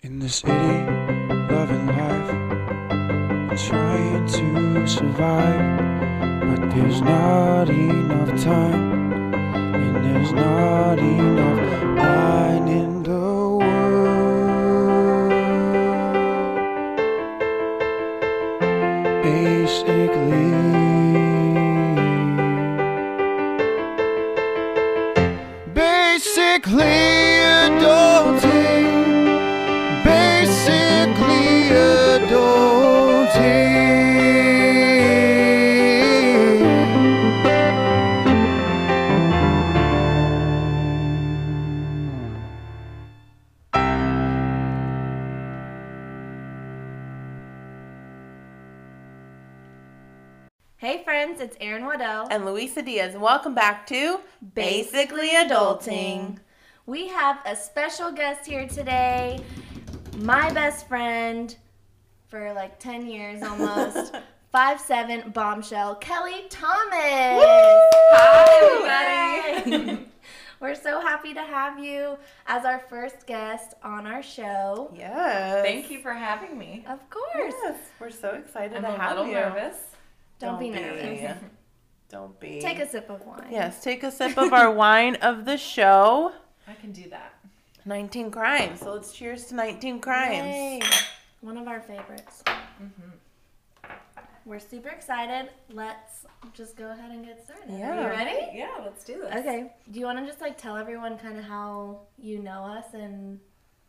In the city, loving life, and trying to survive. But there's not enough time, and there's not enough wine and Welcome back to Basically Adulting. We have a special guest here today. My best friend for like 10 years almost. Five seven bombshell, Kelly Thomas. Hi, everybody. We're so happy to have you as our first guest on our show. Yes. Thank you for having me. Of course. Yes, we're so excited I'm to a have little you. nervous. Don't, be nervous. Don't be. Take a sip of wine. Yes, take a sip of our wine of the show. I can do that. 19 crimes. So let's cheers to 19 crimes. Yay. One of our favorites. Mm-hmm. We're super excited. Let's just go ahead and get started. Are Yeah. you ready? Yeah, let's do this. Okay. Do you want to just like tell everyone kind of how you know us and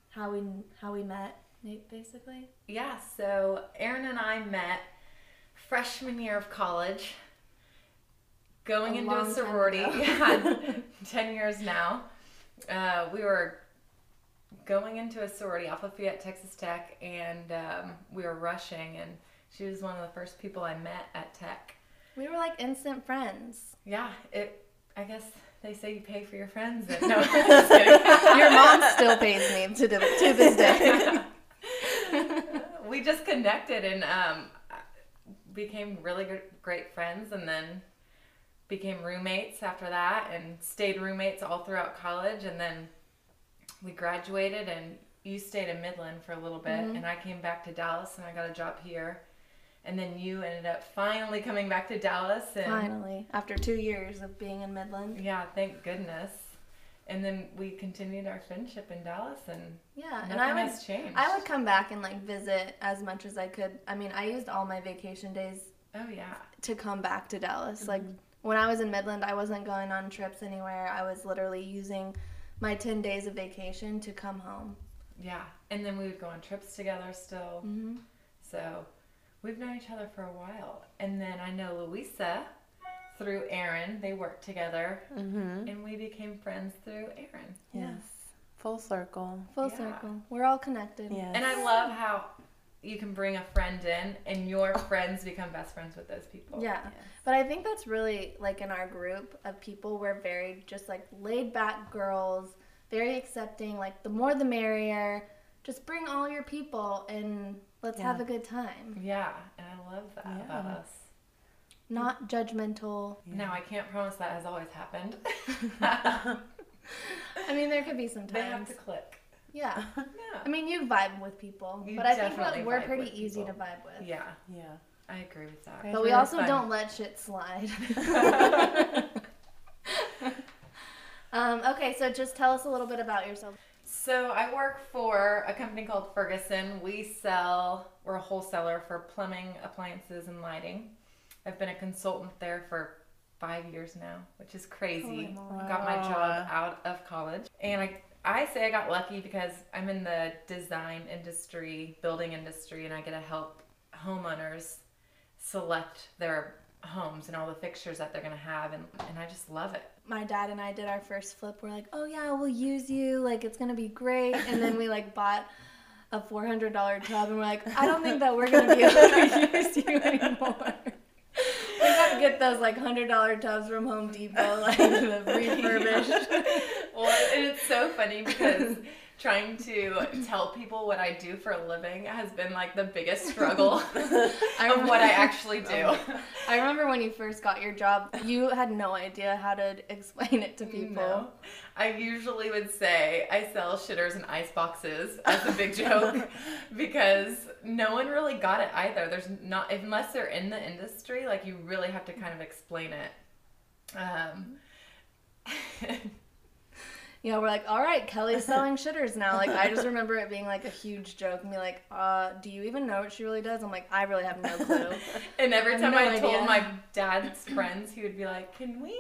how we how we met, Nate, basically? Yeah, so Erin and I met freshman year of college, going A into a sorority. Yeah, 10 years now. Uh, we were going into a sorority off of Fayette, Texas Tech, and um, we were rushing, and she was one of the first people I met at Tech. We were like instant friends. Yeah, it. I guess they say you pay for your friends. And, no. Your mom still pays me to do, to this day. we just connected and um, became really good, great friends, and then became roommates after that, and stayed roommates all throughout college, and then we graduated, and you stayed in Midland for a little bit, Mhm. and I came back to Dallas, and I got a job here, and then you ended up finally coming back to Dallas, and Finally, after two years of being in Midland. yeah, thank goodness. And then we continued our friendship in Dallas, and Yeah, and I would has changed. I would come back and like visit as much as I could. I mean, I used all my vacation days oh yeah, to come back to Dallas. Like Mm-hmm. When I was in Midland, I wasn't going on trips anywhere. I was literally using my 10 days of vacation to come home. yeah. And then we would go on trips together still. hmm So we've known each other for a while. And then I know Louisa through Erin. They worked together Mm-hmm. and we became friends through Erin. Yes. Full circle. Full Yeah. circle. We're all connected. Yes. And I love how you can bring a friend in and your oh. friends become best friends with those people. Yeah. But I think that's really like in our group of people, we're very just like laid back girls, very accepting. Like the more the merrier. Just bring all your people and let's Yeah. have a good time. Yeah. And I love that about us. Not judgmental. No, I can't promise that has always happened. I mean, there could be some times. they have times. to click. Yeah. Yeah. I mean, you vibe with people, You but I think that we're pretty with easy to vibe with. Yeah. Yeah. I agree with that. Right. But we Really also fun. don't let shit slide. um, okay, so just tell us a little bit about yourself. So I work for a company called Ferguson. We sell, we're a wholesaler for plumbing, appliances, and lighting. I've been a consultant there for five years now, which is crazy. Holy moly. Got my job out of college. And I, I say I got lucky because I'm in the design industry, building industry, and I get to help homeowners select their homes and all the fixtures that they're to have. And, and I just love it. My dad and I did our first flip. We're like, oh yeah, we'll use you. Like it's gonna be great. And then we like bought a four hundred dollar tub, and we're like, I don't think that we're gonna be able to use you anymore. Get those like hundred dollar tubs from Home Depot, like refurbished. well, it's so funny because trying to tell people what I do for a living has been like the biggest struggle of what I actually do. I remember when you first got your job, you had no idea how to explain it to people. No. I usually would say I sell shitters and ice boxes as a big joke because no one really got it either. There's not unless they're in the industry, like you really have to kind of explain it. Um, You know, we're like, all right, Kelly's selling shitters now. Like, I just remember it being like a huge joke and be like, uh, do you even know what she really does? I'm like, I really have no clue. and every I time no I told my dad's friends, he would be like, "Can we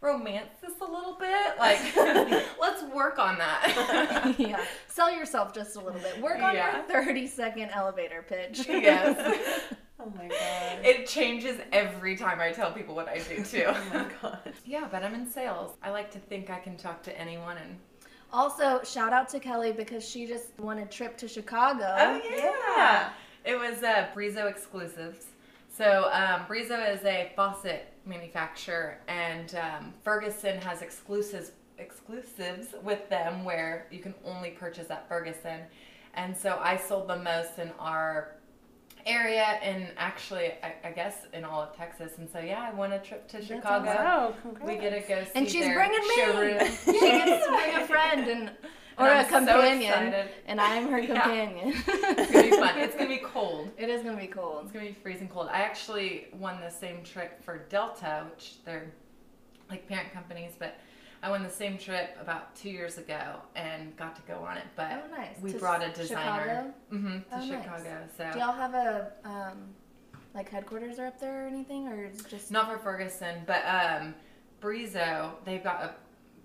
romance this a little bit? Like, let's work on that." yeah. Sell yourself just a little bit. Work on Yeah. your 30 second elevator pitch. yes. Oh my god. It changes every time I tell people what I do too. Oh my god. Yeah, but I'm in sales. I like to think I can talk to anyone and Also, shout out to Kelly because she just won a trip to Chicago. Oh yeah. It was uh, Brizo exclusives. So um, Brizo is a faucet manufacturer, and um, Ferguson has exclusives exclusives with them where you can only purchase at Ferguson. And so I sold the most in our area, and actually, I, I guess in all of Texas. And so yeah, I won a trip to Chicago. Wow, oh, We get to go see And she's their bringing me. showroom. she gets to bring a friend and or And a I'm so companion, excited. and I'm her Yeah. companion. It's gonna be fun. It's gonna be cold. It is gonna be cold. It's gonna be freezing cold. I actually won the same trip for Delta, which they're like parent companies, but I won the same trip about two years ago and got to go on it. But Oh, nice. we To brought a designer Chicago? hmm to Oh, nice. Chicago. So Do y'all have a um, like headquarters are up there or anything, or is just not for Ferguson, but um, Brizo, they've got a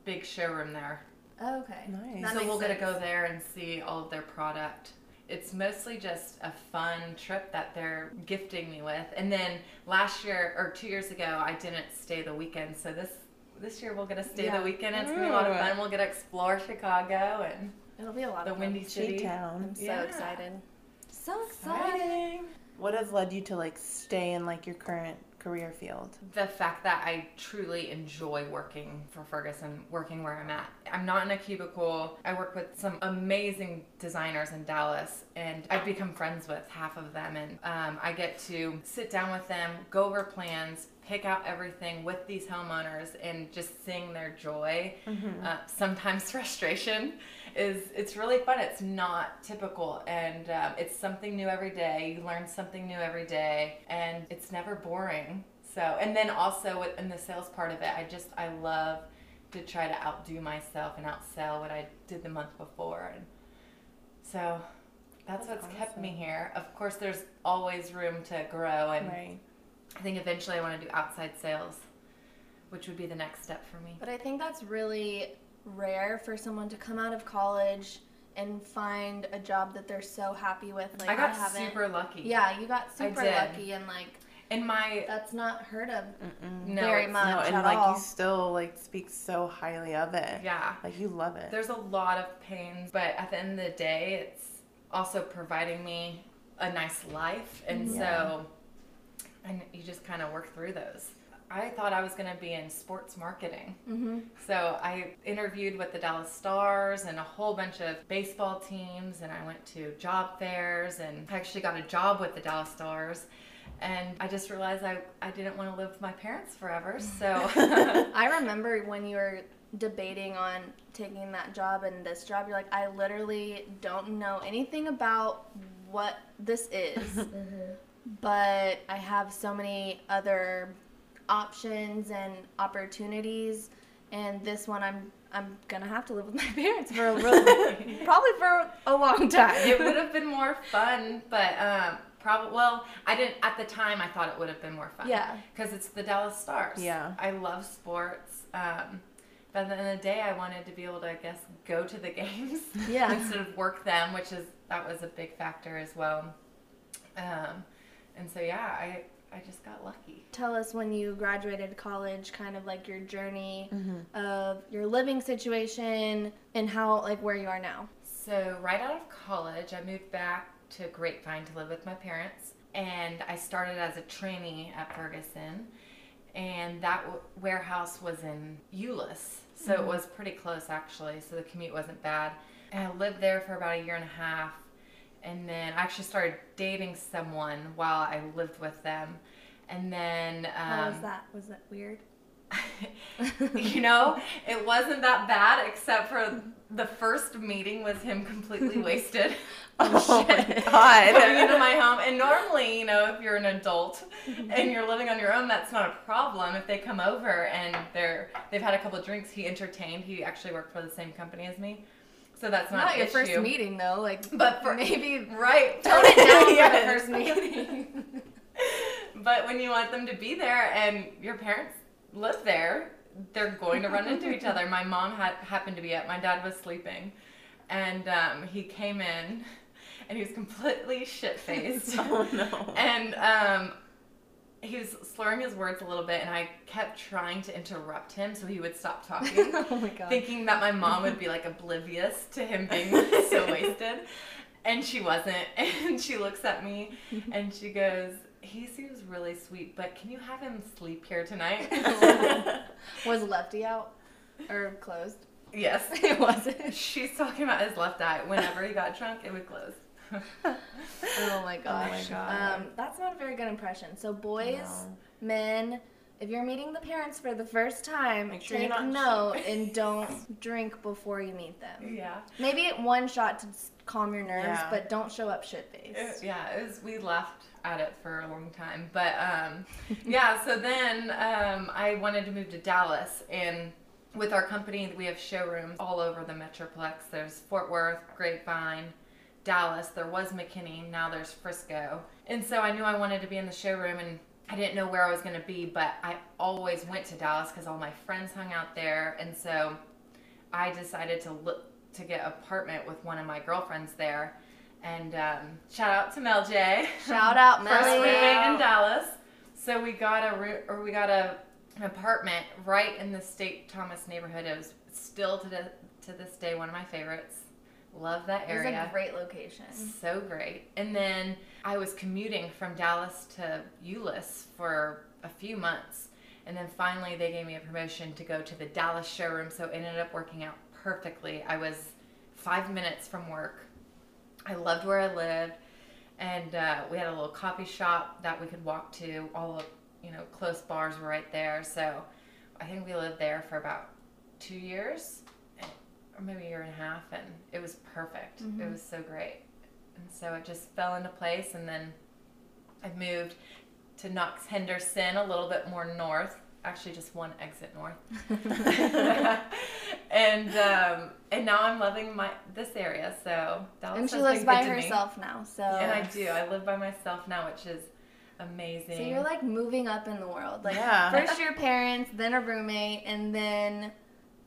big showroom there. Oh, okay. Nice. That so we'll get to go there and see all of their product. It's mostly just a fun trip that they're gifting me with. And then last year or two years ago, I didn't stay the weekend. So this this year we'll get to stay Yeah. the weekend. It's gonna be a lot of fun. We'll get to explore Chicago and It'll be a lot the of Windy fun. City. Town. I'm so Yeah. excited. So excited. Exciting. What has led you to like stay in like your current career field? the fact that I truly enjoy working for Ferguson, working where I'm at. I'm not in a cubicle. I work with some amazing designers in Dallas, and I've become friends with half of them. And um, I get to sit down with them, go over plans, pick out everything with these homeowners, and just seeing their joy. Uh, sometimes frustration is it's really fun. It's not typical, and um, it's something new every day. You learn something new every day, and it's never boring. So, and then also with, in the sales part of it, I just I love to try to outdo myself and outsell what I did the month before, and so that's, That's what's kept me here. Of course, there's always room to grow, and Right. I think eventually I want to do outside sales, which would be the next step for me. But I think that's really rare for someone to come out of college and find a job that they're so happy with. Like I got haven't. super lucky. Yeah, you got super lucky and like In my that's not heard of Mm-mm. no, very it's- much No, and at like all. you still like speak so highly of it. Yeah. Like you love it. There's a lot of pains, but at the end of the day, it's also providing me a nice life, and Yeah. so, and you just kind of work through those. I thought I was going to be in sports marketing. mm-hmm. So I interviewed with the Dallas Stars and a whole bunch of baseball teams, and I went to job fairs, and I actually got a job with the Dallas Stars. And I just realized I, I didn't want to live with my parents forever. So I remember when you were debating on taking that job and this job, you're like, I literally don't know anything about what this is, but I have so many other options and opportunities, and this one I'm I'm gonna have to live with my parents for a really, probably for a long time. it would have been more fun, but um, probably. Well, I didn't at the time. I thought it would have been more fun. Yeah. Because it's the Dallas Stars. Yeah. I love sports. Um, but at the end of the day, I wanted to be able to, I guess, go to the games Yeah. instead of work them, which is that was a big factor as well. Um, and so yeah, I I just got lucky. Tell us when you graduated college, kind of like your journey Mm-hmm. of your living situation and how like where you are now. So, right out of college, I moved back to Grapevine to live with my parents, and I started as a trainee at Ferguson. And that w- warehouse was in Euless, so it was pretty close actually, so the commute wasn't bad. And I lived there for about a year and a half. And then I actually started dating someone while I lived with them. And then. Um, How was that? Was that weird? you know, it wasn't that bad except for the first meeting was him completely wasted. Oh my Shit. God. Coming into my home. And normally, you know, if you're an adult and you're living on your own, that's not a problem. If they come over and they're they've had a couple drinks, he entertained. He actually worked for the same company as me. So that's not, Not your first meeting though. Like, But for maybe right. tone it down for the first meeting. But when you want them to be there and your parents live there, they're going to run into each other. My mom had happened to be up. My dad was sleeping, and um, he came in, and he was completely shit faced. Oh no. and um, he was slurring his words a little bit, and I kept trying to interrupt him so he would stop talking. oh my god. thinking that my mom would be like oblivious to him being so wasted. And she wasn't. And she looks at me and she goes, He seems really sweet, but can you have him sleep here tonight? was Lefty out or closed? yes. It wasn't. She's talking about his left eye. Whenever he got drunk, it would close. Oh my gosh. God. Um, that's not a very good impression. So boys, No. men, if you're meeting the parents for the first time, Make sure take note and don't drink before you meet them. Yeah. Maybe one shot to calm your nerves, Yeah. but don't show up shit faced. yeah, it was. We laughed at it for a long time, but um, yeah. So then um, I wanted to move to Dallas, and with our company, we have showrooms all over the Metroplex. There's Fort Worth, Grapevine, Dallas. There was McKinney. Now there's Frisco, and so I knew I wanted to be in the showroom, and I didn't know where I was going to be, but I always went to Dallas because all my friends hung out there, and so I decided to look to get an apartment with one of my girlfriends there. And um, shout out to Mel J. Shout out, Mel. First roommate in Dallas. So we got a roo- or we got a an apartment right in the State Thomas neighborhood. It was still to the, to this day one of my favorites. Love that It was area. a great location. So great. And then I was commuting from Dallas to Euless for a few months. And then finally they gave me a promotion to go to the Dallas showroom. So it ended up working out perfectly. I was five minutes from work. I loved where I lived. And uh, we had a little coffee shop that we could walk to. All the, you know, close bars were right there. So I think we lived there for about two years or maybe a year and a half. And it was perfect. It was so great. And so it just fell into place. And then I moved to Knox Henderson, a little bit more north. Actually, just one exit north. and um, and now I'm loving my this area. So Dallas And she lives by to me. herself now, so And I do. I live by myself now, which is amazing. so you're like moving up in the world. Like Yeah. first your parents, then a roommate, and then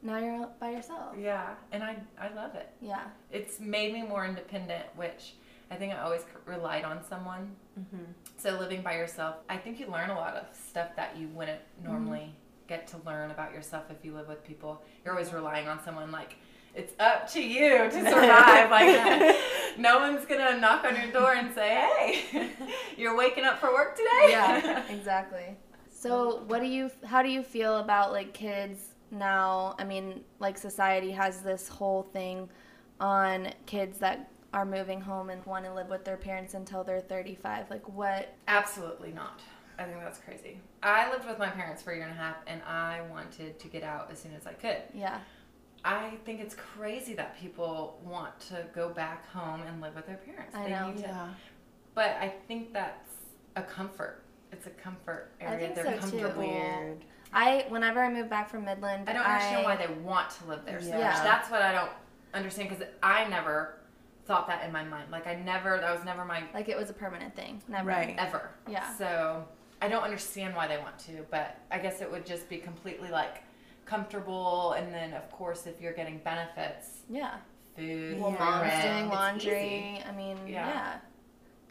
now you're by yourself. yeah, and I I love it. Yeah. It's made me more independent, which I think I always relied on someone. Mhm. So living by yourself, I think you learn a lot of stuff that you wouldn't normally get to learn about yourself if you live with people. You're always relying on someone like it's up to you to survive. like no one's gonna knock on your door and say, "Hey, you're waking up for work today." yeah, exactly. So, what do you? How do you feel about like kids now? I mean, like society has this whole thing on kids that are moving home and want to live with their parents until they're 35. Like, what? Absolutely not. I think that's crazy. I lived with my parents for a year and a half, and I wanted to get out as soon as I could. Yeah, I think it's crazy that people want to go back home and live with their parents. I They know. need to- Yeah. But I think that's a comfort. It's a comfort I area. think They're so, too. comfortable. Weird. I whenever I moved back from Midland, I don't understand why they want to live there so Yeah. much. That's what I don't understand because I never thought that in my mind. Like I never, that was never my like it was a permanent thing. Never. Right. ever. Yeah. So I don't understand why they want to, but I guess it would just be completely like comfortable. And then of course, if you're getting benefits, Yeah. food, Well, Yeah. mom's doing laundry. I mean, Yeah. yeah.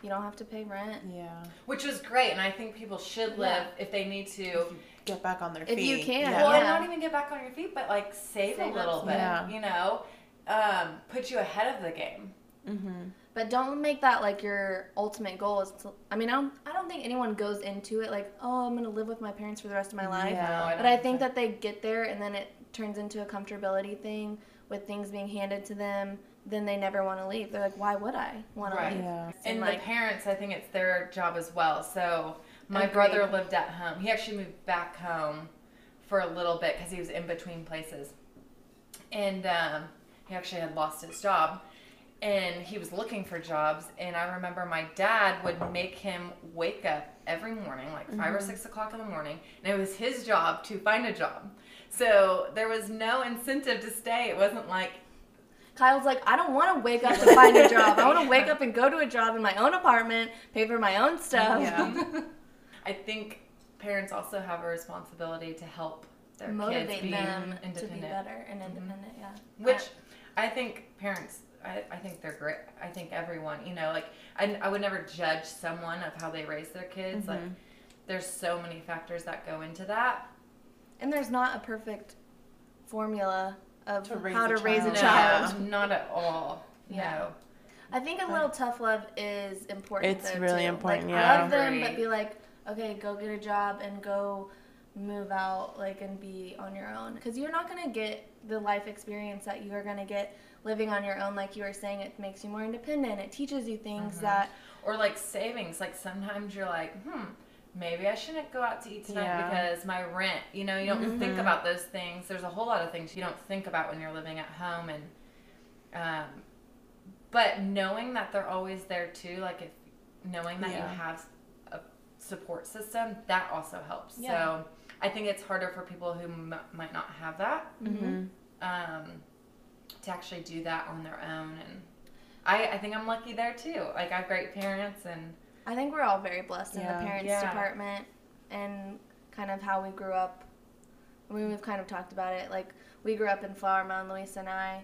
You don't have to pay rent. Yeah. which is great. And I think people should live if they need to. Get back on their If feet. If you can, Yeah. Well, and Yeah. not even get back on your feet, but like save, Save a little bit. Yeah. You know, um, put you ahead of the game. Mhm. But don't make that like your ultimate goal. Is to, I mean, I don't, I don't think anyone goes into it like, oh, I'm gonna live with my parents for the rest of my life. Yeah. No, I But don't I think that they get there and then it turns into a comfortability thing with things being handed to them, then they never want to leave. They're like, why would I want to leave? Yeah. And And, the parents, I think it's their job as well. So my Agreed. brother lived at home. He actually moved back home for a little bit because he was in between places, and um, he actually had lost his job. And he was looking for jobs, and I remember my dad would make him wake up every morning, like 5 or six o'clock in the morning, and it was his job to find a job. So there was no incentive to stay. It wasn't like Kyle's like, I don't want to wake up to find a job. I want to wake up and go to a job in my own apartment, pay for my own stuff. Yeah. I think parents also have a responsibility to help their kids be them to be independent. Mm-hmm. better and independent. Yeah. Which I think parents, I, I think they're great. I think everyone, you know, like I, I would never judge someone of how they raise their kids. Like there's so many factors that go into that. And there's not a perfect formula of To raise how a to raise a child. child. No, not at all. Yeah. No. I think a little tough love is important. It's though, really too. important, Like, yeah. Love them, but be like, okay, go get a job and go move out, like, and be on your own. Because you're not gonna get the life experience that you are gonna get living on your own. Like you were saying, it makes you more independent. It teaches you things Mm-hmm. that Or like savings. Like sometimes you're like, hmm, maybe I shouldn't go out to eat tonight Yeah. because my rent. You know, you don't think about those things. There's a whole lot of things you don't think about when you're living at home, and um, but knowing that they're always there too, like if knowing that Yeah. you have a support system, that also helps. Yeah. So I think it's harder for people who m- might not have that Mm-hmm. um, to actually do that on their own. And I, I think I'm lucky there too. Like I have great parents, and I think we're all very blessed in the parents Yeah. department and kind of how we grew up. I mean, we've kind of talked about it. Like, we grew up in Flower Mound, Luis and I,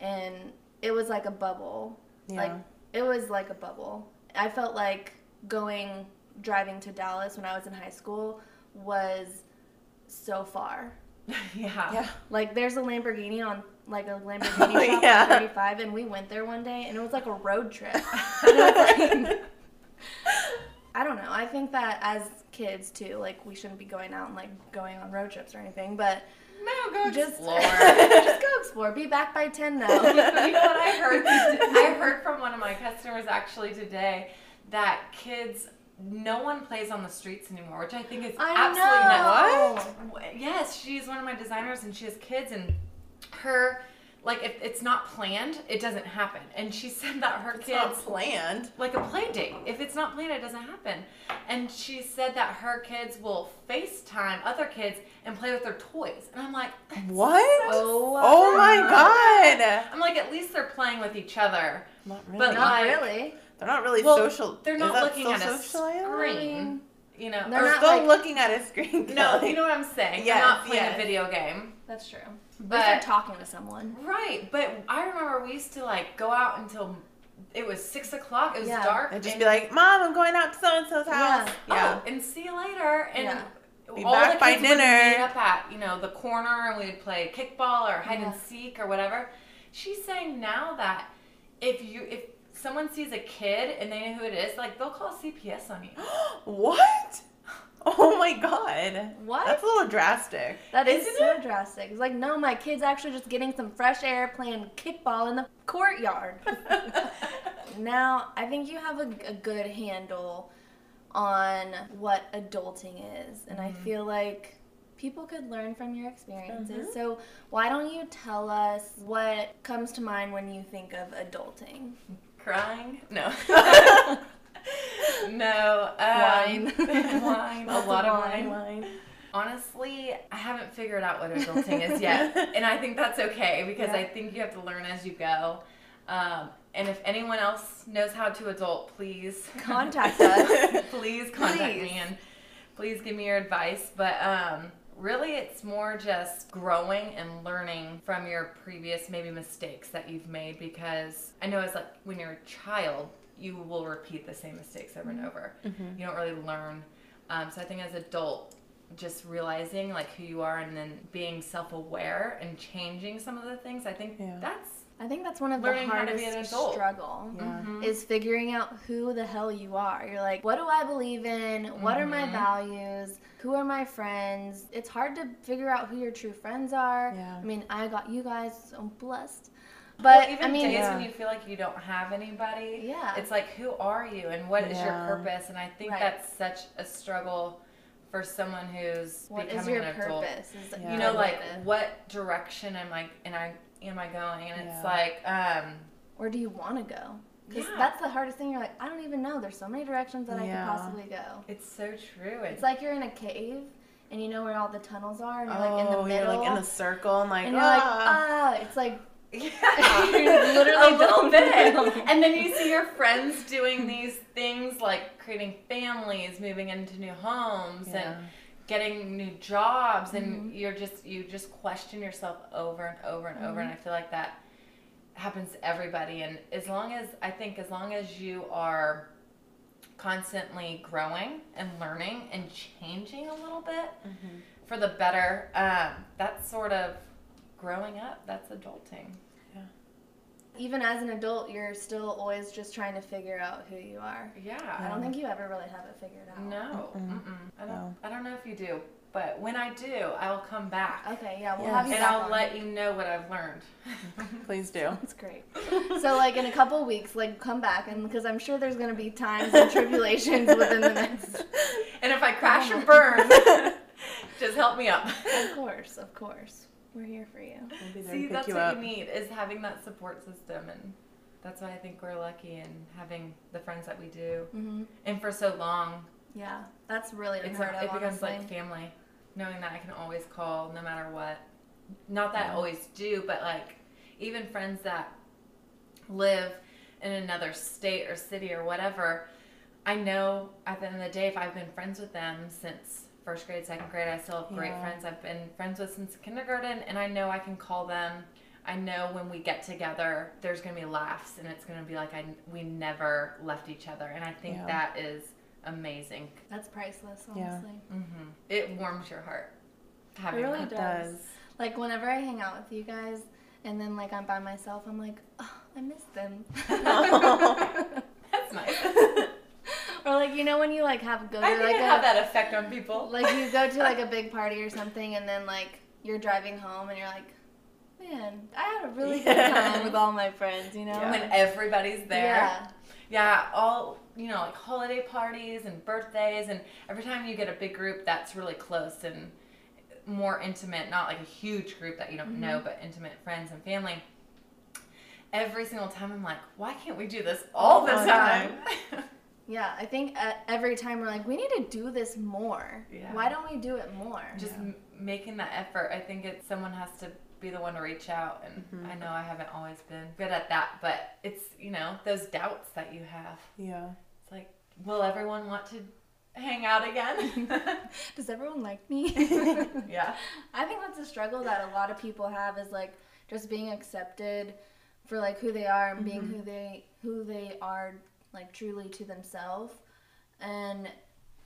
and it was like a bubble. Yeah. Like, it was like a bubble. I felt like going, driving to Dallas when I was in high school was so far. yeah, yeah. Like, there's a Lamborghini on, like, a Lamborghini Oh, shop yeah. on 35, and we went there one day, and it was like a road trip. And it was like- I don't know. I think that as kids too, like we shouldn't be going out and like going on road trips or anything, but no, go just explore. just go explore. Be back by ten though. you know what I heard? I heard from one of my customers actually today that kids, no one plays on the streets anymore, which I think is I absolutely know. nuts. Yes, she's one of my designers and she has kids and her like if it's not planned, it doesn't happen. And she said that her It's not kids planned. like a play date. If it's not planned, it doesn't happen. And she said that her kids will FaceTime other kids and play with their toys. And I'm like, What? Oh, Oh my god. I'm like, at least they're playing with each other. Not really. But Not like- really. they're not really Well, social. They're not looking still at a screen. You know, They're or not still like- looking at a screen. no, you know what I'm saying. Yes, they're not playing yes. a video game. That's true. But But they're talking to someone. right, but I remember we used to like go out until it was six o'clock. It was Yeah. dark. They'd just and- be like, Mom, I'm going out to so and so's house. Oh, yeah. Yeah. Oh, and see you later. And Yeah. Be all back the by kids would dinner. meet up at you know the corner, and we'd play kickball or hide Yeah. and seek or whatever. She's saying now that if you if someone sees a kid and they know who it is, like they'll call CPS on you. what? Oh my god. What? That's a little drastic. That is Isn't so drastic. It's like, no, my kid's actually just getting some fresh air playing kickball in the courtyard. now, I think you have a, a good handle on what adulting is. And I mm-hmm. feel like people could learn from your experiences. Mm-hmm. So, why don't you tell us what comes to mind when you think of adulting? Crying? No. no. Um, Wine. wine. A lot of wine. wine. Honestly, I haven't figured out what adulting is yet. And I think that's okay because Yeah. I think you have to learn as you go. Um, and if anyone else knows how to adult, please Contact us. please contact Please. me and please give me your advice. But um, really, it's more just growing and learning from your previous maybe mistakes that you've made because I know it's like when you're a child, you will repeat the same mistakes over and over. You don't really learn. Um, so I think as adult, just realizing like who you are and then being self-aware and changing some of the things, I think Yeah. that's I think that's one of Learning the how to be hardest an adult. struggle. Yeah. is figuring out who the hell you are. You're like, what do I believe in? What are my Mhm. values? Who are my friends? It's hard to figure out who your true friends are. Yeah. I mean, I got you guys, so I'm blessed. But Well, even I mean, days Yeah. when you feel like you don't have anybody, Yeah. it's like who are you and what is your purpose? And I think Right. that's such a struggle for someone who's what becoming is your an adult. purpose? Is Yeah. You know, like what direction am I and I am I going? And it's Yeah. like, um, where do you want to go? Because Yeah. that's the hardest thing. You're like, I don't even know. There's so many directions that I could possibly go. it's so true. It's like you're in a cave and you know where all the tunnels are, and you're like in oh, the you're middle. like in a circle and like, and you're like, ah. ah, it's like Yeah, literally a little bit. And then you see your friends doing these things like creating families, moving into new homes, Yeah. and getting new jobs, Mm-hmm. and you're just you just question yourself over and over and over. And I Mm-hmm. feel like that happens to everybody. And as long as I think as long as you are constantly growing and learning and changing a little bit Mm-hmm. for the better, um, that's sort of growing up. That's adulting. Yeah. even as an adult, you're still always just trying to figure out who you are. Yeah. I don't think you ever really have it figured out. No, Mm-mm. Mm-mm. I don't. No. I don't know if you do, but when I do, I'll come back Okay, yeah, we'll Yes. have you and back I'll on. let you know what I've learned. Please do. That's great. So, like in a couple weeks, like come back, and because I'm sure there's gonna be times and tribulations within the next. and if I crash or burn, just help me up. Of course, of course, we're here for you. We'll be there See, that's you what up. you need is having that support system, and that's why I think we're lucky in having the friends that we do. hmm And for so long, Yeah, that's really it's unheard it of, becomes honestly. like family, knowing that I can always call no matter what. Not that I always do, but like even friends that live in another state or city or whatever, I know at the end of the day, if I've been friends with them since first grade, second grade, I still have great Yeah. friends I've been friends with since kindergarten, and I know I can call them. I know when we get together, there's gonna be laughs, and it's gonna be like I we never left each other, and I think Yeah. that is amazing. That's priceless, Yeah. honestly. hmm It warms your heart. Having really that. Does. does. Like whenever I hang out with you guys, and then like I'm by myself, I'm like, oh, I miss them. That's nice. or like you know when you like have go to I think like I a have that effect on people. like you go to like a big party or something, and then like you're driving home, and you're like, man, I had a really good time with all my friends, you know. Yeah. when everybody's there. Yeah. Yeah, all you know, like holiday parties and birthdays, and every time you get a big group that's really close and more intimate, not like a huge group that you don't mm-hmm. know, but intimate friends and family. Every single time, I'm like, why can't we do this all the oh All the time? Yeah, I think at every time we're like, we need to do this more. Yeah. Why don't we do it more? Just m- making that effort. I think it's someone has to be the one to reach out, and Mm-hmm. I know I haven't always been good at that, but it's you know those doubts that you have. Yeah. It's like, will everyone want to hang out again? Does everyone like me? yeah. I think that's a struggle that a lot of people have is like just being accepted for like who they are and being who they who they are like truly to themselves and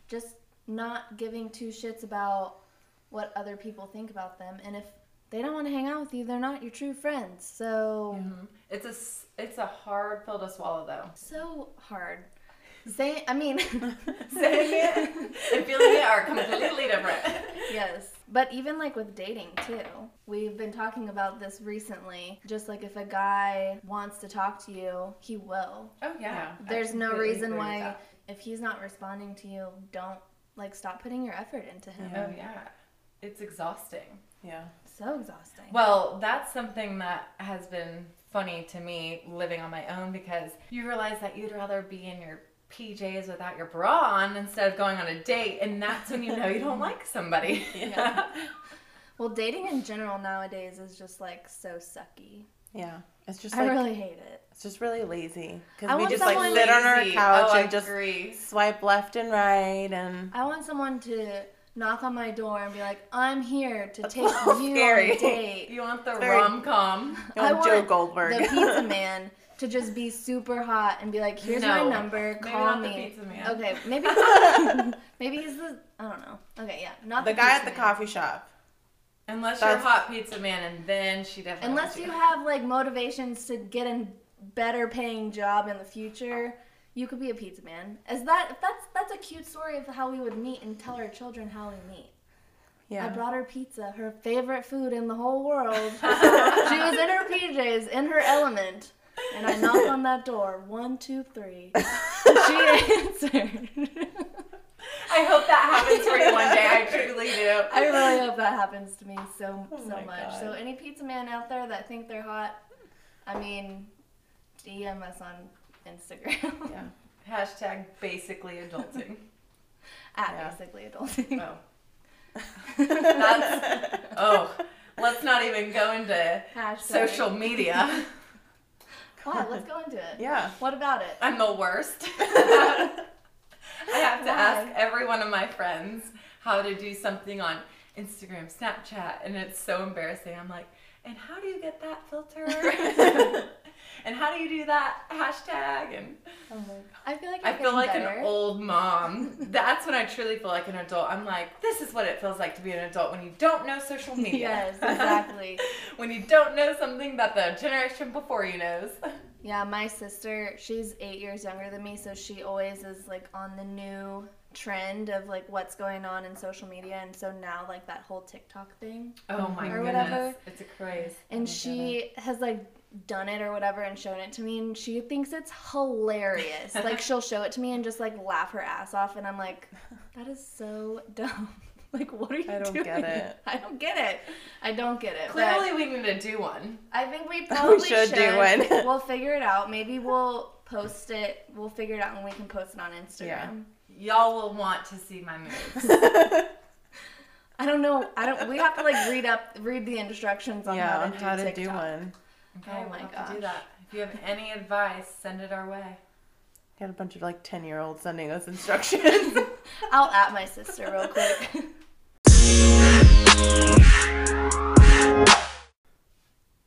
just not giving two shits about what other people think about them and if they don't want to hang out with you they're not your true friends so Mhm. It's a it's a hard pill to swallow though. so hard say i mean Saying it and feeling it are completely different. yes. But even like with dating too, we've been talking about this recently. Just like if a guy wants to talk to you, he will. Oh yeah. I There's no reason why if he's not responding to you, don't like stop putting your effort into him. Yeah. Oh yeah. It's exhausting. Yeah. So exhausting. Well, that's something that has been funny to me living on my own because you realize that you'd rather be in your PJs without your bra on instead of going on a date, and that's when you know you don't like somebody. Yeah. Well, dating in general nowadays is just like so sucky. Yeah. It's just I really hate it. it's just really lazy because we just like someone- sit on our couch Oh, and just agree. swipe left and right and I want someone to knock on my door and be like, "I'm here to take you scary. on a date." You want the rom com? I know, Joe want Goldberg. the pizza man to just be super hot and be like, "Here's No. my number, Maybe call not the me." pizza man. Okay, maybe maybe he's the I don't know. Okay, yeah, not the the, guy pizza at the man. coffee shop. Unless you're a hot pizza man, and then she definitely. Unless wants you have like motivations to get a better paying job in the future, you could be a pizza man. Is that if that's that's a cute story of how we would meet and tell our children how we meet. Yeah. I brought her pizza, her favorite food in the whole world. she was in her PJs, in her element. And I knock on that door. One, two, three. She answered. I hope that happens for you one day. I truly do. I really hope that happens to me so Oh so much. God. So any pizza man out there that think they're hot, I mean, DM us on Instagram Yeah. Hashtag basically adulting. at Yeah. basically adulting. Oh. That's oh. Let's not even go into Hashtag. social media. Why? Let's go into it. Yeah. What about it? I'm the worst. I have to Why? ask every one of my friends how to do something on Instagram, Snapchat, and it's so embarrassing. I'm like, and how do you get that filter? and how do you do that hashtag? And Oh my I feel like I feel like better. an old mom. That's when I truly feel like an adult. I'm like, this is what it feels like to be an adult when you don't know social media. Yes, exactly. when you don't know something that the generation before you knows. Yeah, my sister, she's eight years younger than me, so she always is like on the new trend of like what's going on in social media, and so now like that whole TikTok thing, Oh my Or goodness. whatever. It's a craze. and oh she has like done it or whatever and shown it to me, and she thinks it's hilarious. like she'll show it to me and just like laugh her ass off, and I'm like, that is so dumb. Like, what are you doing? I don't doing? get it. I don't get it. I don't get it. but- Clearly, we need to do one. I think we probably should should. do one. we'll figure it out. Maybe we'll post it. We'll figure it out and we can post it on Instagram. Yeah. Y'all will want to see my moves. I don't know. I don't. We have to like read up, read the instructions on yeah. how to do How to do one. Okay, Oh we'll my have to gosh. do that. If you have any advice, send it our way. Got a bunch of like 10 year olds sending us instructions. I'll at my sister real quick.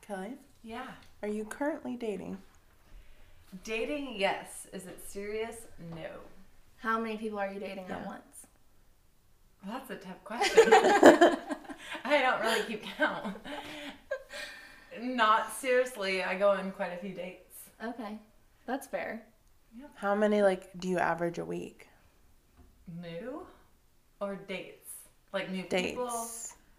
Kelly, Yeah. are you currently dating? Dating, yes. Is it serious? No. how many people are you dating at once? Well, that's a tough question. I don't really keep count. Not seriously. I go on quite a few dates. Okay, that's fair. How many like do you average a week? New or dates? Like new Dates. people.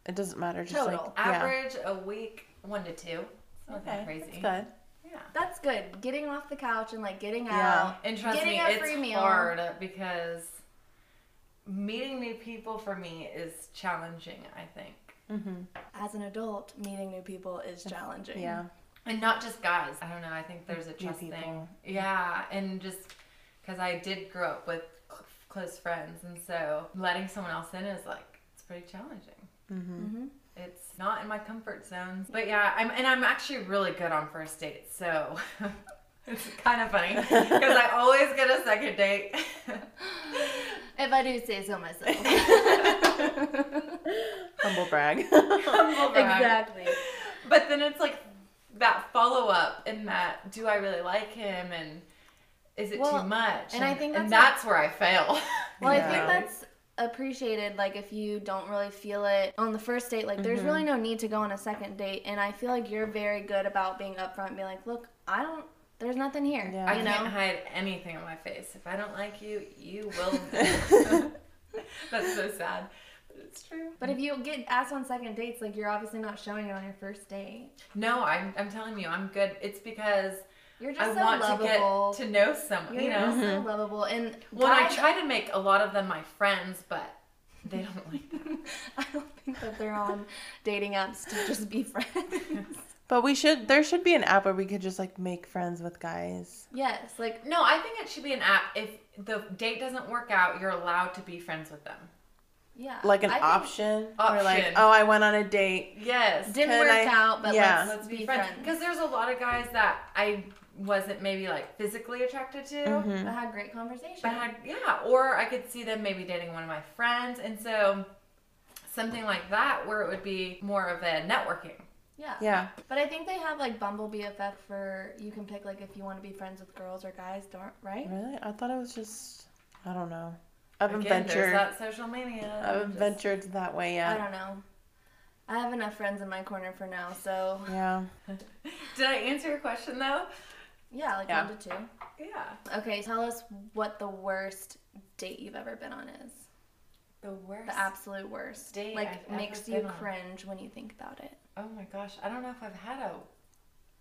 It doesn't matter. Just Total. like yeah. Average a week, one to two. It's not that Okay, crazy. that's good. Yeah. That's good. Getting off the couch and like getting Yeah. out. And trust Getting me, a it's free meal. hard because meeting new people for me is challenging, I think. Mm-hmm. As an adult, meeting new people is challenging. Yeah. And not just guys. I don't know. I think there's a New trust thing. people. Yeah. And just because I did grow up with cl- close friends. And so letting someone else in is like, it's pretty challenging. Mm-hmm. hmm It's not in my comfort zone. But yeah, I'm, and I'm actually really good on first dates. So it's kind of funny because I always get a second date. If I do say so myself. Humble brag. Humble brag. exactly. But then it's like that follow up and that do I really like him and is it Well, too much? and I think that's, and that's where I fail. Well, I think that's appreciated. Like, if you don't really feel it on the first date, like, there's Mm-hmm. really no need to go on a second date. And I feel like you're very good about being upfront and being like, look, I don't, there's nothing here. Yeah. I can't know? hide anything on my face. If I don't like you, you will. that's so sad, it's true. But if you get asked on second dates, like, you're obviously not showing it on your first date. No, I'm, I'm telling you, I'm good. It's because You're just I so want lovable. to get to know someone. you're You know, so mm-hmm. lovable. And when I try to make a lot of them my friends, but they don't like that. I don't think that they're on dating apps to just be friends. but we should. There should be an app where we could just like make friends with guys. yes, like, No, I think it should be an app. If the date doesn't work out, you're allowed to be friends with them. Yeah. Like an I think option. Or like, oh, I went on a date. Yes. Didn't Can work I- out, but yeah. let's, Let's be, be friends. friends. Because there's a lot of guys that I wasn't maybe like physically attracted to. Mhm. But had great conversation. But had, yeah, or I could see them maybe dating one of my friends. And so something like that where it would be more of a networking. yeah. Yeah. But I think they have like Bumble BFF for you can pick like if you want to be friends with girls or guys, don't right? Really? I thought it was just. I don't know. I've Again, there's ventured. that social media. I've Just- ventured that way. Yeah. I don't know. I have enough friends in my corner for now, so Yeah. Did I answer your question though? yeah, like Yeah. one to two. Yeah. Okay, tell us what the worst date you've ever been on is. The worst. The absolute worst. Date like I've ever makes you been on. cringe when you think about it. oh my gosh, I don't know if I've had a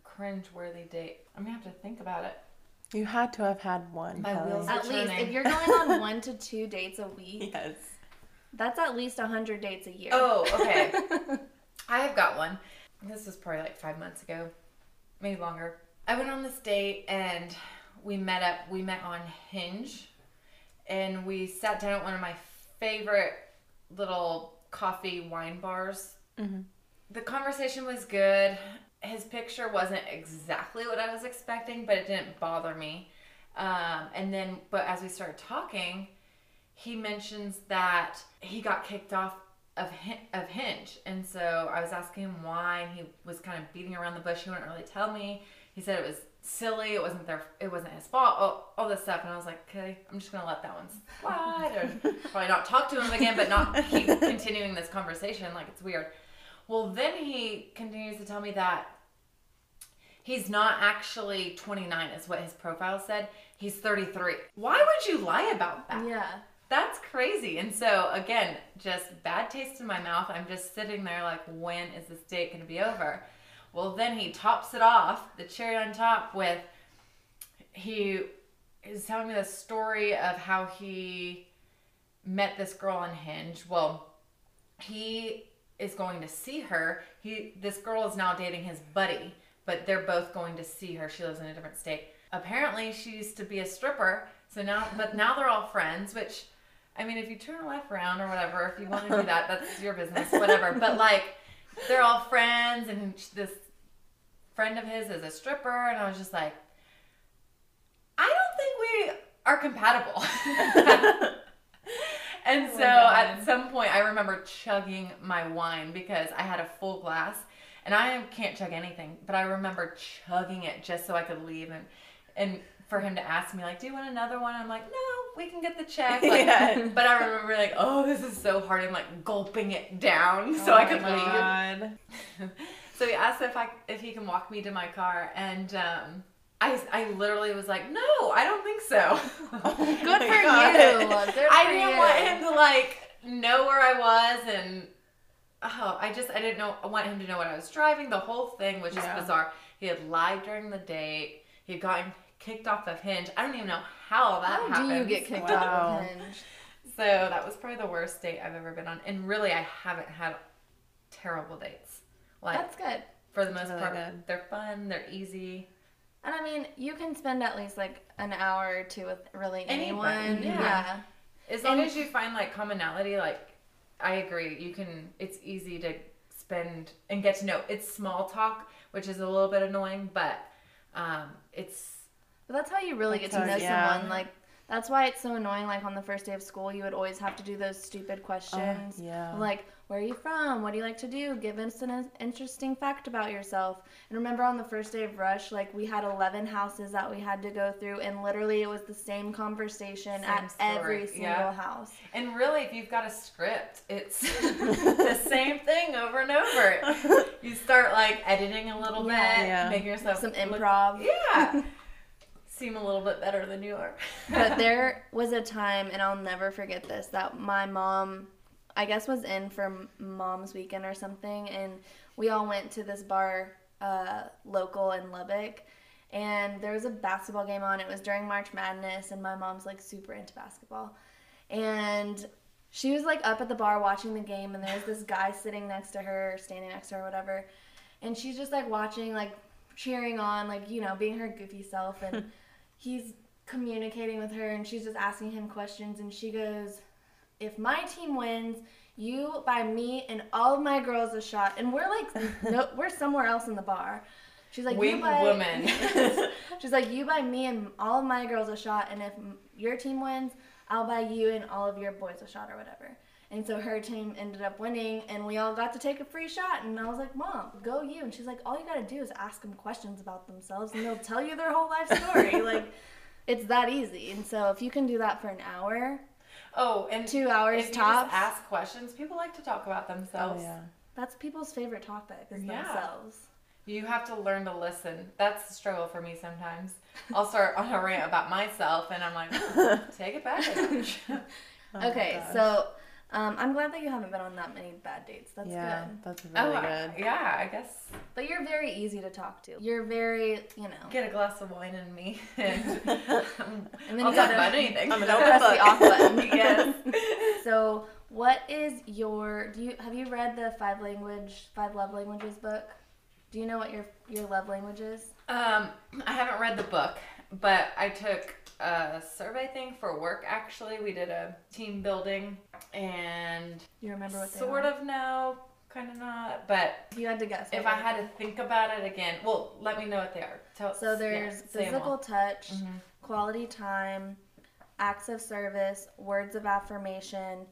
cringe-worthy date. I'm gonna have to think about it. You had to have had one. My Kelly. wheels- At least Returning. if you're going on one to two dates a week, Yes. that's at least hundred dates a year. Oh, okay. I have got one. This was probably like five months ago, maybe longer. I went on this date and we met up. We met on Hinge, and we sat down at one of my favorite little coffee wine bars. Mhm. The conversation was good. His picture wasn't exactly what I was expecting, but it didn't bother me. Um, and then, but as we started talking, he mentions that he got kicked off of of Hinge, and so I was asking him why, and he was kind of beating around the bush. He wouldn't really tell me. He said it was silly. It wasn't their. It wasn't his fault. All, all this stuff, and I was like, okay, I'm just gonna let that one slide, or probably not talk to him again, but not keep continuing this conversation. Like it's weird. Well, then he continues to tell me that he's not actually 29, is what his profile said. He's 33. Why would you lie about that? Yeah. That's crazy. And so again, just bad taste in my mouth. I'm just sitting there like, when is this date gonna be over? Well, then he tops it off, the cherry on top, with he is telling me the story of how he met this girl on Hinge. Well, he is going to see her. He this girl is now dating his buddy, but they're both going to see her. She lives in a different state. Apparently, she used to be a stripper. So now, but now they're all friends. Which, I mean, if you turn life around or whatever, if you want to do that, that's your business, whatever. But like, they're all friends, and this friend of his is a stripper, and I was just like, I don't think we are compatible. and so at some point, I remember chugging my wine because I had a full glass, and I can't chug anything, but I remember chugging it just so I could leave and and for him to ask me like, "Do you want another one?" I'm like, "No, we can get the check." Like, Yeah. But I remember like, "Oh, this is so hard." I'm like gulping it down so I could leave. So he asked if I if he can walk me to my car, and um, I I literally was like, no, I don't think so. Oh good for God. you. Good I for didn't you. want him to like know where I was, and oh, I just I didn't know. I want him to know what I was driving. The whole thing was just Yeah. bizarre. He had lied during the date. He had gotten kicked off of Hinge. I don't even know how that How happened. do you get kicked Wow. off of Hinge? So that was probably the worst date I've ever been on, and really I haven't had terrible dates. Like That's good. for the most really part, good. they're fun. They're easy. And I mean, you can spend at least like an hour or two with really Anybody, anyone. yeah. yeah. As long And- as you find like commonality, like I agree, you can. It's easy to spend and get to know. It's small talk, which is a little bit annoying, but um, it's But that's how you really get to how- know yeah. someone. Like that's why it's so annoying. Like on the first day of school, you would always have to do those stupid questions. yeah. Like, where are you from? What do you like to do? Give us an interesting fact about yourself. And remember on the first day of Rush, like we had 11 houses that we had to go through, and literally it was the same conversation Same at story, every single yeah. house. and really, if you've got a script, it's the same thing over and over. You start like editing a little Yeah. bit, Yeah. making yourself Some look- improv. yeah, seem a little bit better than you are. but there was a time, and I'll never forget this, that my mom, I guess, was in for mom's weekend or something, and we all went to this bar, uh, local in Lubbock, and there was a basketball game on. It was during March Madness, and my mom's like super into basketball, and she was like up at the bar watching the game, and there was this guy sitting next to her, or standing next to her, or whatever, and she's just like watching, like cheering on, like you know, being her goofy self, and he's communicating with her and she's just asking him questions and she goes if my team wins you buy me and all of my girls a shot. And we're like no, we're somewhere else in the bar. She's like Wing you buy woman. she's like you buy me and all of my girls a shot. And if your team wins i'll buy you and all of your boys a shot or whatever. And so her team ended up winning and we all got to take a free shot. And i was like mom go you. And she's like all you got to do is ask them questions about themselves and they'll tell you their whole life story. Like it's that easy. And so if you can do that for an hour, Oh, and two hours tops, ask questions, people like to talk about Oh themselves. yeah. that's people's favorite topic is Yeah. themselves. You have to learn to listen. That's the struggle for me sometimes. I'll start on a rant about myself, and I'm like, hmm, take it back. Oh okay, so Um, I'm glad that you haven't been on that many bad dates. That's yeah, good. that's Oh, really I- good. yeah, I guess But you're very easy to talk to. You're very, you know. get a glass of wine in me, and, And then I'll you talk gotta about anything. I'm an press the off button. yes. So, what is your? Do you have you read the five language, five love languages book? Do you know what your your love language is? Um, I haven't read the book, but I took a survey thing for work. Actually, we did a team building, and you remember what they sort of know, kind of not. But You had to guess. if I had to think about it again, well, let me know what they are. Tell. So there's 'em physical touch, Mhm. quality time, acts of service, words of affirmation,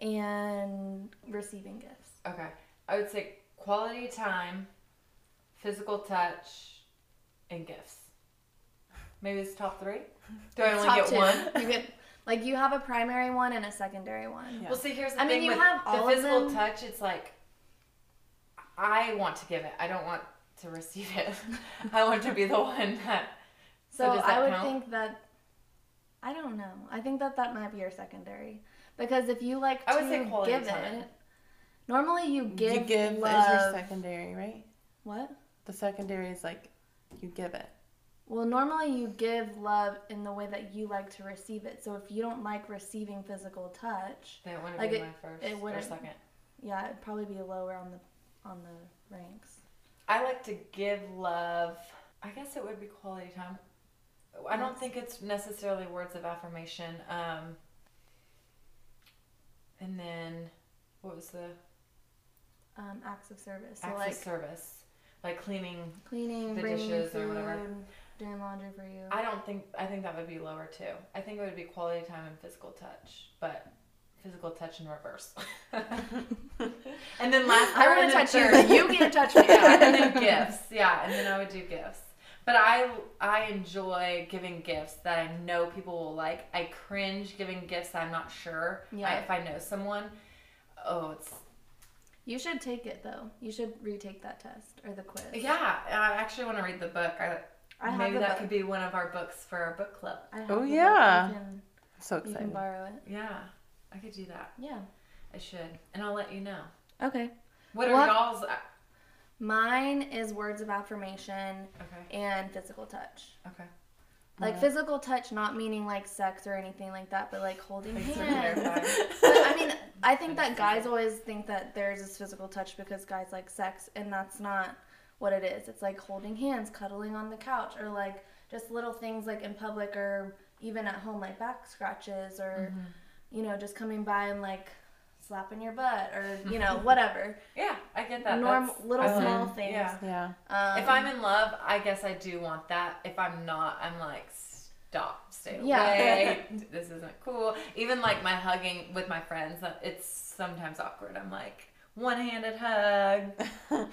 and receiving gifts. Okay, I would say quality time, physical touch, and gifts. Maybe it's top three. Do I only Top get two. one? You get like you have a primary one and a secondary one. Yeah. Well, see, here's the I mean, thing you with have all the of physical them. touch. It's like I want to give it. I don't want to receive it. I want to be the one that. So, does that I would count? think that I don't know. I think that that might be your secondary because if you like to I would say quality give time. it, normally you give you give is your secondary, right? what? The secondary is like you give it. Well, normally you give love in the way that you like to receive it. So if you don't like receiving physical touch, That wouldn't Like be it- my first it or wouldn't- second. yeah, it'd probably be lower on the on the ranks. I like to give love. I guess it would be quality time. I don't Yes. think it's necessarily words of affirmation. Um, and then, what was the Um, acts of service. So acts like of service? Like cleaning. cleaning, the dishes food, or whatever. Doing laundry for you. I don't think I think that would be lower too. I think it would be quality time and physical touch, but physical touch in reverse. and then last, I want to touch you, third- but you can't touch me. yeah, and then gifts. Yeah, and then I would do gifts. But I I enjoy giving gifts that I know people will like. I cringe giving gifts that I'm not sure Yeah. I, if I know someone. Oh, it's You should take it though. You should retake that test or the quiz. yeah. I actually want to read the book. I, I have maybe that book. could be one of our books for our book club. I have Oh, yeah. You can, So you can borrow it. Yeah, I could do that. Yeah. I should, and I'll let you know. Okay. What are What- y'all's? uh, Mine is words of affirmation Okay. and physical touch. Okay. Like Yeah. physical touch, not meaning like sex or anything like that, but like holding Thanks hands. But I mean, I think that guys always think that theirs is physical touch because guys like sex, and that's not what it is. It's like holding hands, cuddling on the couch, or like just little things like in public or even at home, like back scratches, or Mm-hmm. you know, just coming by and like slapping your butt, or you know, whatever. Yeah, I get that. Norm, That's- little I small like- things. Yeah. Yeah. Um, if I'm in love, I guess I do want that. If I'm not, I'm like, stop, stay Yeah. away. this isn't cool. Even like my hugging with my friends, it's sometimes awkward. I'm like, one-handed hug.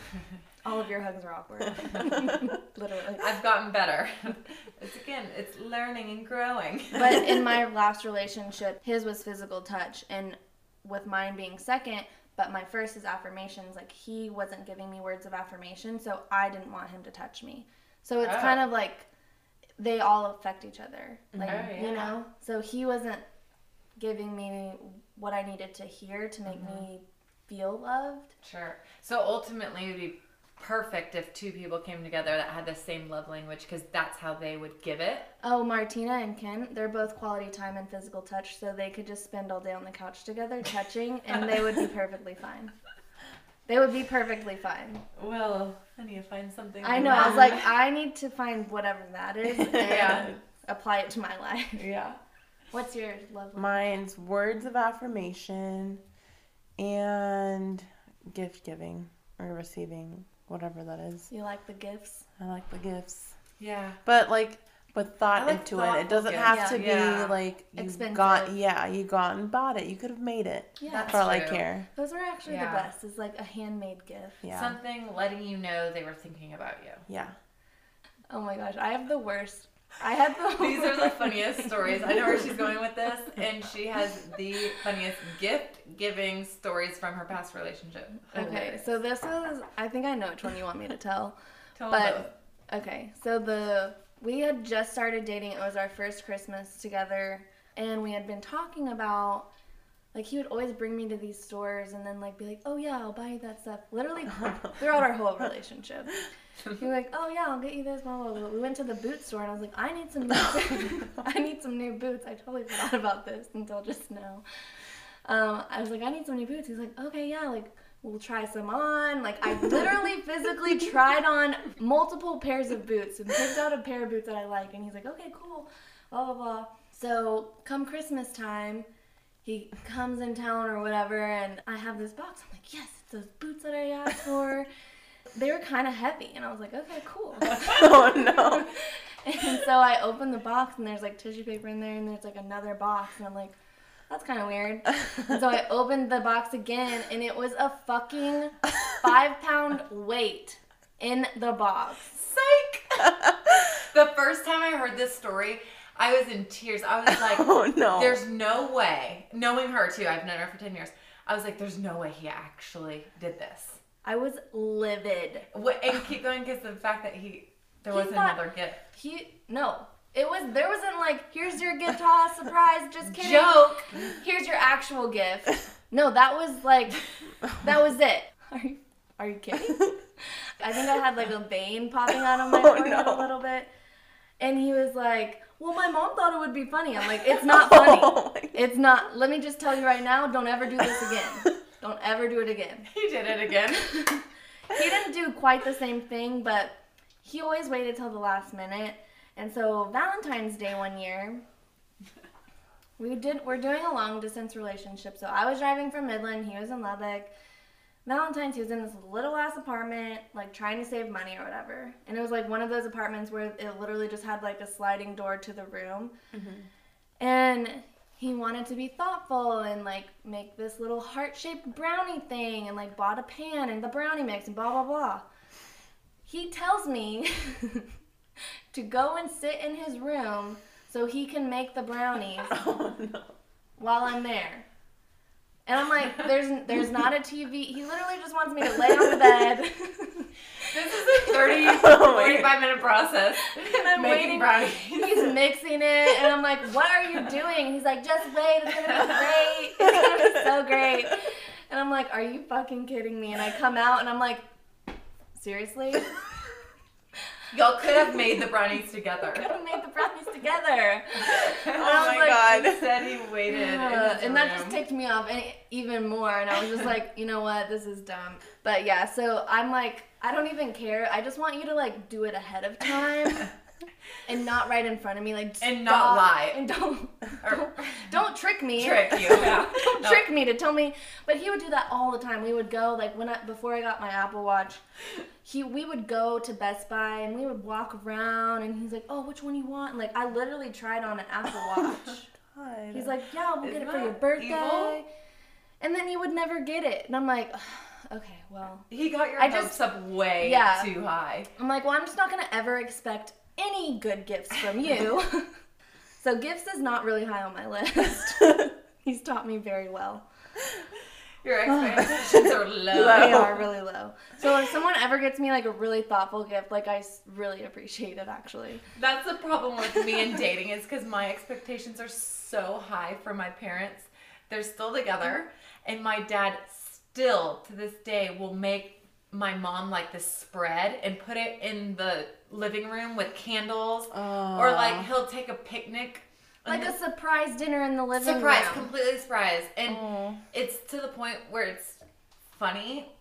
all of your hugs are awkward, literally. I've gotten better. it's again, it's learning and growing. but in my last relationship, his was physical touch, and with mine being second, but my first is affirmations. Like he wasn't giving me words of affirmation, so I didn't want him to touch me. So it's Oh. kind of like they all affect each other, like Oh, you know. So he wasn't giving me what I needed to hear to make Mm-hmm. me feel loved. Sure. So ultimately, it would be perfect if two people came together that had the same love language because that's how they would give it. Oh, Martina and Ken, they're both quality time and physical touch, so they could just spend all day on the couch together touching, and they would be perfectly fine. They would be perfectly fine. Well, I need to find something. I know. I was like, I need to find whatever that is and Yeah. apply it to my life. yeah. What's your love language? Mine's words of affirmation and gift giving or riving, whatever that is. You like the gifts? I like the gifts. Yeah. But like with thought like into it. It doesn't gifts. have to be Yeah. like you Expensive. got yeah, you got and bought it. You could have made it. Yeah. That's for all I care. Those are actually Yeah. the best. Is like a handmade gift. Yeah. Something letting you know they were thinking about you. yeah. Oh my gosh, I have the worst. I had the These are the funniest stories. I know where she's going with this, and she has the funniest gift giving stories from her past relationship. Okay, so this is. I think I know which one you want me to tell. Tell them But okay, so the we had just started dating. It was our first Christmas together, and we had been talking about like he would always bring me to these stores and then like be like, "Oh yeah, I'll buy you that stuff." Literally throughout our whole relationship. He'd be like, "Oh yeah, I'll get you this." Blah, blah, blah. We went to the boot store and I was like, "I need some new I need some new boots." I totally forgot about this until just now. Um, I was like, "I need some new boots." He's like, "Okay, yeah, like we'll try some on." Like I literally physically tried on multiple pairs of boots and picked out a pair of boots that I like and he's like, "Okay, cool." Blah blah blah. So, come Christmas time, he comes in town or whatever, and I have this box. I'm like, yes, it's those boots that I asked for. they were kind of heavy, and I was like, okay, cool. oh no. and so I open the box, and there's like tissue paper in there, and there's like another box, and I'm like, that's kind of weird. and so I opened the box again, and it was a fucking five pound weight in the box. Psych! the first time I heard this story, I was in tears. I was like, Oh no. there's no way, knowing her too, I've known her for 10 years. I was like, there's no way he actually did this. I was livid. What, and keep going because the fact that he, there He was thought- another gift. He no. It was there wasn't like here's your gift ha surprise just kidding Joke. here's your actual gift no that was like that was it are you are you kidding I think I had like a vein popping out of my Oh, forehead no. a little bit and he was like well my mom thought it would be funny I'm like it's not funny Oh it's not let me just tell you right now don't ever do this again don't ever do it again He did it again. he didn't do quite the same thing, but he always waited till the last minute. And so Valentine's Day one year, we did we're doing a long distance relationship. So I was driving from Midland, he was in Lubbock. Valentine's, he was in this little ass apartment, like trying to save money or whatever. And it was like one of those apartments where it literally just had like a sliding door to the room. Mm-hmm. And he wanted to be thoughtful and like make this little heart shaped brownie thing and like bought a pan and the brownie mix and blah blah blah. He tells me to go and sit in his room so he can make the brownies Oh no. while I'm there. And I'm like, there's there's not a TV. He literally just wants me to lay on the bed. This is a 30, Oh 45 minute process. And I'm making waiting. brownies. He's mixing it, and I'm like, "What are you doing?" He's like, "Just wait, it's gonna be great. It's gonna be so great." And I'm like, "Are you fucking kidding me?" And I come out, and I'm like, "Seriously?" Y'all could have made the brownies together. Could have made the brownies together. Oh my like, god. Instead, he waited. his and that just ticked me off and even more. And I was just like, you know what, this is dumb. But yeah, so I'm like, I don't even care. I just want you to like do it ahead of time. And not right in front of me, like And not lie. and don't don't, don't trick me. trick you. Yeah. Don't No. trick me to tell me. But he would do that all the time. We would go like when I before I got my Apple Watch, he we would go to Best Buy and we would walk around and he's like, oh, which one you want? And, like I literally tried on an Apple Watch. God. He's like, yeah, we'll get Isn't it for your birthday. evil? And then he would never get it. And I'm like, okay, well. He got your I hopes just- up way Yeah. too high. I'm like, well, I'm just not going to ever expect any good gifts from you. so gifts is not really high on my list. He's taught me very well. Your expectations are low. They are really low. So if someone ever gets me like a really thoughtful gift, like I really appreciate it actually. That's the problem with me and dating is because my expectations are so high for my parents. They're still together, and my dad still to this day will make my mom like this spread and put it in the living room with candles, or like he'll take a picnic. Like a surprise dinner in the living surprise, room. Surprise, completely surprise, and Oh. it's to the point where it's funny.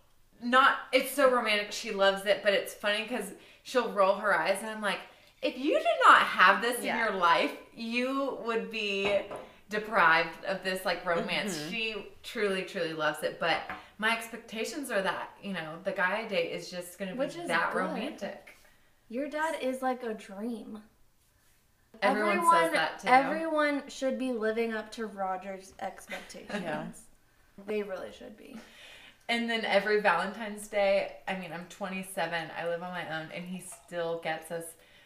Not, it's so romantic. She loves it, but it's funny because she'll roll her eyes, and I'm like, if you did not have this Yeah. in your life, you would be deprived of this like romance. Mm-hmm. She truly, truly loves it, but my expectations are that you know the guy I date is just going to Which be is that good. romantic. Your dad is like a dream. Everyone, says that too. Everyone should be living up to Roger's expectations. Yeah. They really should be. And then every Valentine's Day, I mean, I'm 27, I live on my own, and he still gets us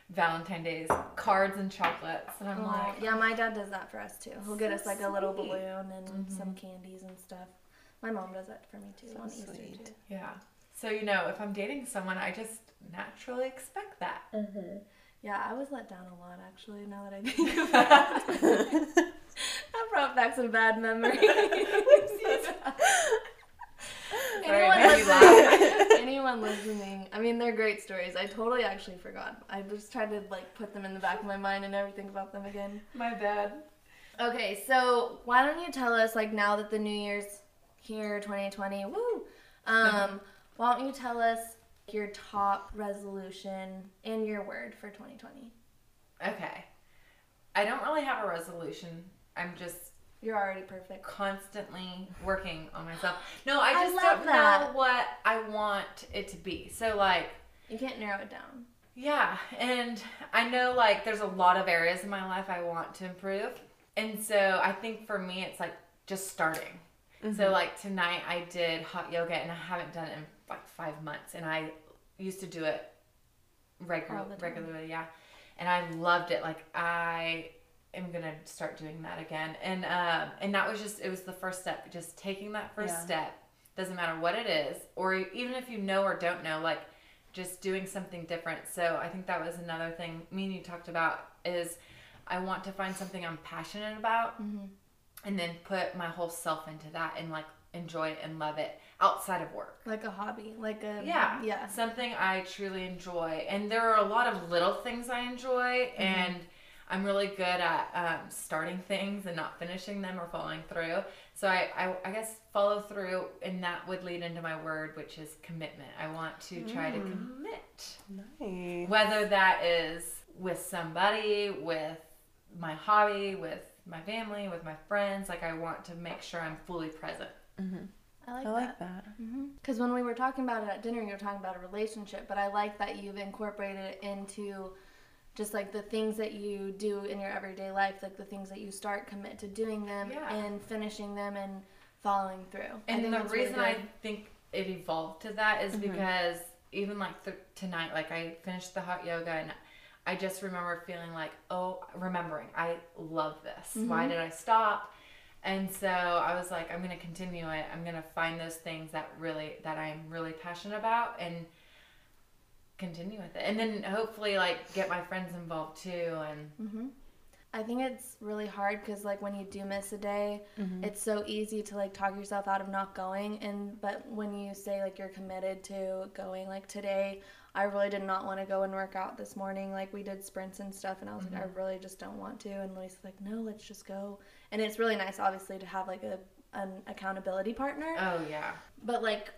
Valentine's Days cards and chocolates. And I'm Oh, like, yeah, my dad does that for us too. He'll get us like a little balloon and mm-hmm. some candies and stuff. My mom does that for me too So on Easter too. yeah. So, you know, if I'm dating someone, I just naturally expect that. Mm-hmm. Yeah, I was let down a lot actually. Now that I think about it, that brought back some bad memories. Anyone, listening, anyone listening, I mean, they're great stories. I totally actually forgot. I just tried to like put them in the back of my mind and never think about them again. My bad. Okay, so why don't you tell us, like, now that the New Year's here, 2020, woo, um, why don't you tell us your top resolution and your word for 2020? Okay. I don't really have a resolution. I'm just You're already perfect. constantly working on myself. No, I I just love don't that. know what I want it to be. So like You can't narrow it down. Yeah, and I know like there's a lot of areas in my life I want to improve. And so I think for me it's like just starting. So mm-hmm. like tonight I did hot yoga and I haven't done it in like 5 months and I used to do it regular regularly, yeah. And I loved it. Like I am going to start doing that again. And um and that was just it was the first step, just taking that first Yeah. step. Doesn't matter what it is or even if you know or don't know like just doing something different. So I think that was another thing me and you talked about is I want to find something I'm passionate about Mhm. and then put my whole self into that and like enjoy it and love it outside of work. Like a hobby, like a Yeah. yeah. Something I truly enjoy. And there are a lot of little things I enjoy and I'm really good at um, starting things and not finishing them or following through. So I, I, I guess follow through and that would lead into my word, which is commitment. I want to try to commit Nice. whether that is with somebody, with my hobby, with my family, with my friends, like I want to make sure I'm fully present. Mm-hmm. I like I that. like that. Mm-hmm. Because when we were talking about it at dinner, you were talking about a relationship, but I like that you've incorporated it into just like the things that you do in your everyday life, like the things that you start, commit to doing them Yeah. and finishing them and following through. And the that's really reason I think it evolved to that is mm-hmm. because even like th- tonight, like I finished the hot yoga and I just remember feeling like, oh, remembering, I love this. Why did I stop? And so I was like, I'm gonna continue it. I'm gonna find those things that really that I'm really passionate about and continue with it. And then hopefully like get my friends involved too. And I think it's really hard because like when you do miss a day, Mm-hmm. it's so easy to like talk yourself out of not going. And but when you say like you're committed to going, like today, I really did not want to go and work out this morning. Like we did sprints and stuff, and I was like, I really just don't want to. And Luis was like, No, let's just go. And it's really nice, obviously, to have like a an accountability partner. oh yeah, But like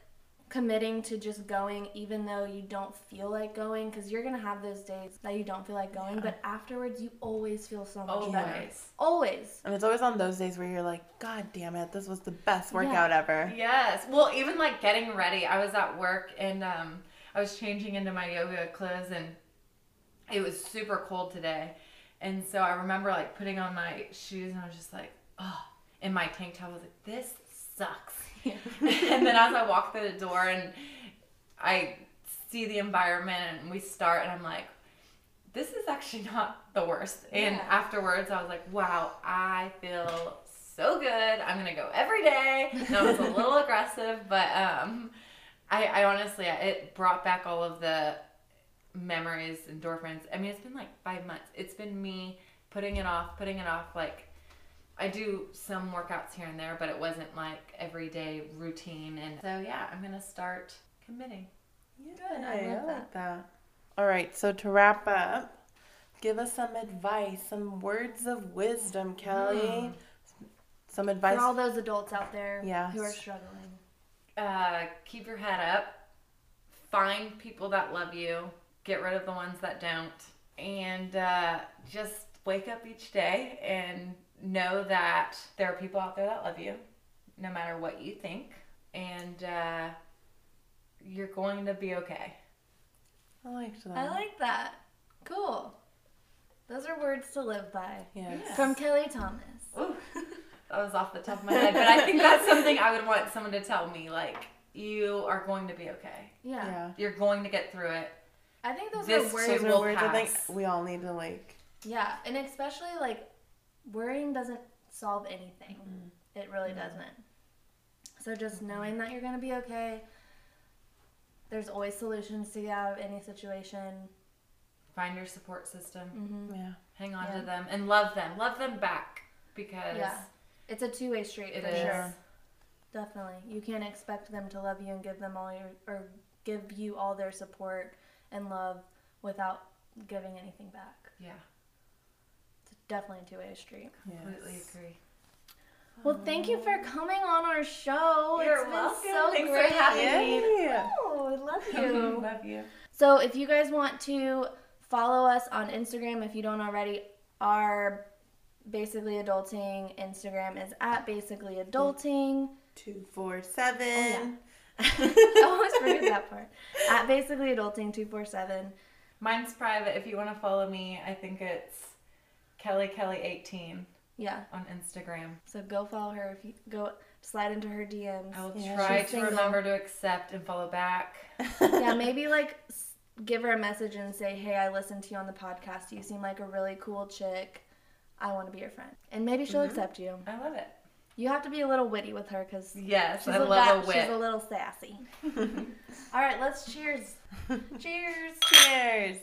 committing to just going even though you don't feel like going because you're gonna have those days that you don't feel like going but afterwards you always feel so much better always. always And it's always on those days where you're like, God damn it, this was the best workout ever. Yes. Well, even like getting ready, I was at work and um, I was changing into my yoga clothes and it was super cold today. And so I remember like putting on my shoes and I was just like, oh, in my tank top, I was like, this sucks. and then as I walk through the door and I see the environment and we start and I'm like, this is actually not the worst. And Yeah. afterwards, I was like, wow, I feel so good. I'm gonna go every day. No, was a little aggressive, but um, I, I honestly, it brought back all of the memories, endorphins. I mean, it's been like five months. It's been me putting it off, putting it off. Like, I do some workouts here and there, but it wasn't like everyday routine. And so, yeah, I'm gonna start committing. Good. I I, love like that. All right, so to wrap up, give us some advice, some words of wisdom, Kelly. Some advice. for all those adults out there Yes. who are struggling uh, keep your head up. Find people that love you. Get rid of the ones that don't. And uh, just wake up each day and know that there are people out there that love you, no matter what you think. And uh, you're going to be okay. I liked that. i like that cool those are words to live by Yes. from kelly thomas Ooh, that was off the top of my head. But I think that's something I would want someone to tell me. Like, you are going to be okay. yeah, Yeah. You're going to get through it. I think those This are words Those too are will words pass. we all need to like. yeah and especially like worrying doesn't solve anything mm-hmm. it really mm-hmm. doesn't so just mm-hmm. knowing that you're going to be okay there's always solutions to get out of any situation Find your support system. mm-hmm. Yeah. hang on Yeah. to them and love them love them back because Yeah. It's a two way street It for is. sure. Definitely. You can't expect them to love you and give them all your or give you all their support and love without giving anything back. Yeah, It's definitely a two way street. completely Yes. agree. Well, thank you for coming on our show. You're it's been welcome. so Thanks for having me. Oh, I love you. Love you. So if you guys want to follow us on Instagram, if you don't already, our basically adulting Instagram is at basically adulting. Two, four, seven. Oh, I always forget that part. At basically adulting two four seven. Mine's private. If you want to follow me, I think it's Kelly Kelly eighteen Yeah. on Instagram. So go follow her. If you go slide into her DMs. I will Yeah, try to single. remember to accept and follow back. yeah, maybe like give her a message and say, "Hey, I listened to you on the podcast. You seem like a really cool chick. I want to be your friend." And maybe she'll Mhm. accept you. I love it. You have to be a little witty with her because Yes, she's I a love a wit. She's a little sassy. All right, let's cheers. cheers. Cheers.